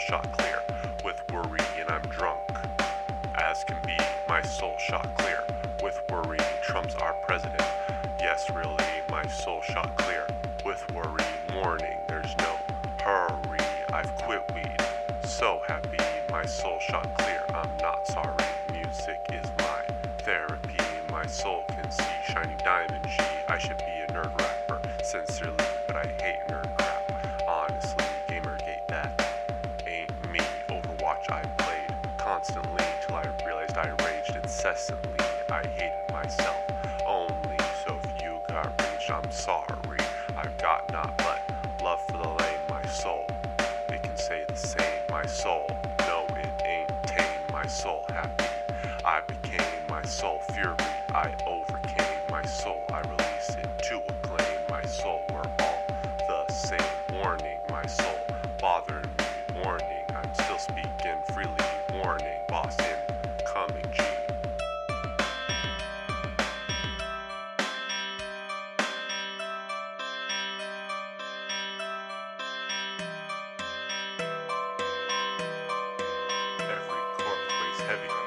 shot clear with worry and I'm drunk. As can be, my soul shot clear with worry. Trump's our president. Yes, really, my soul shot clear with worry. Warning, there's no hurry. I've quit weed. So happy, my soul shot clear. I'm not sorry. Music is my therapy. My soul can see shiny diamond G. I should be a nerd rapper, sincerely, I played constantly till I realized I raged incessantly. I hated myself only. So if you got reached. I'm sorry. I've got not but love for the lame, my soul. It can say the same, my soul. No, it ain't tame, my soul happy. I became my soul fury. I overcame my soul. I release it to acclaim my soul. We're all the same. Warning, my soul Bothered me. Warning, I'm still speaking. heavy.